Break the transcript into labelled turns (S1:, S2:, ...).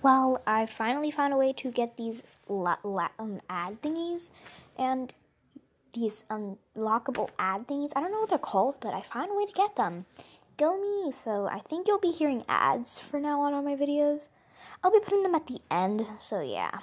S1: Well, I finally found a way to get these la- la- um, ad thingies and these unlockable ad thingies. I don't know what they're called, but I found a way to get them. Go me! So I think you'll be hearing ads for now on all my videos. I'll be putting them at the end, so yeah.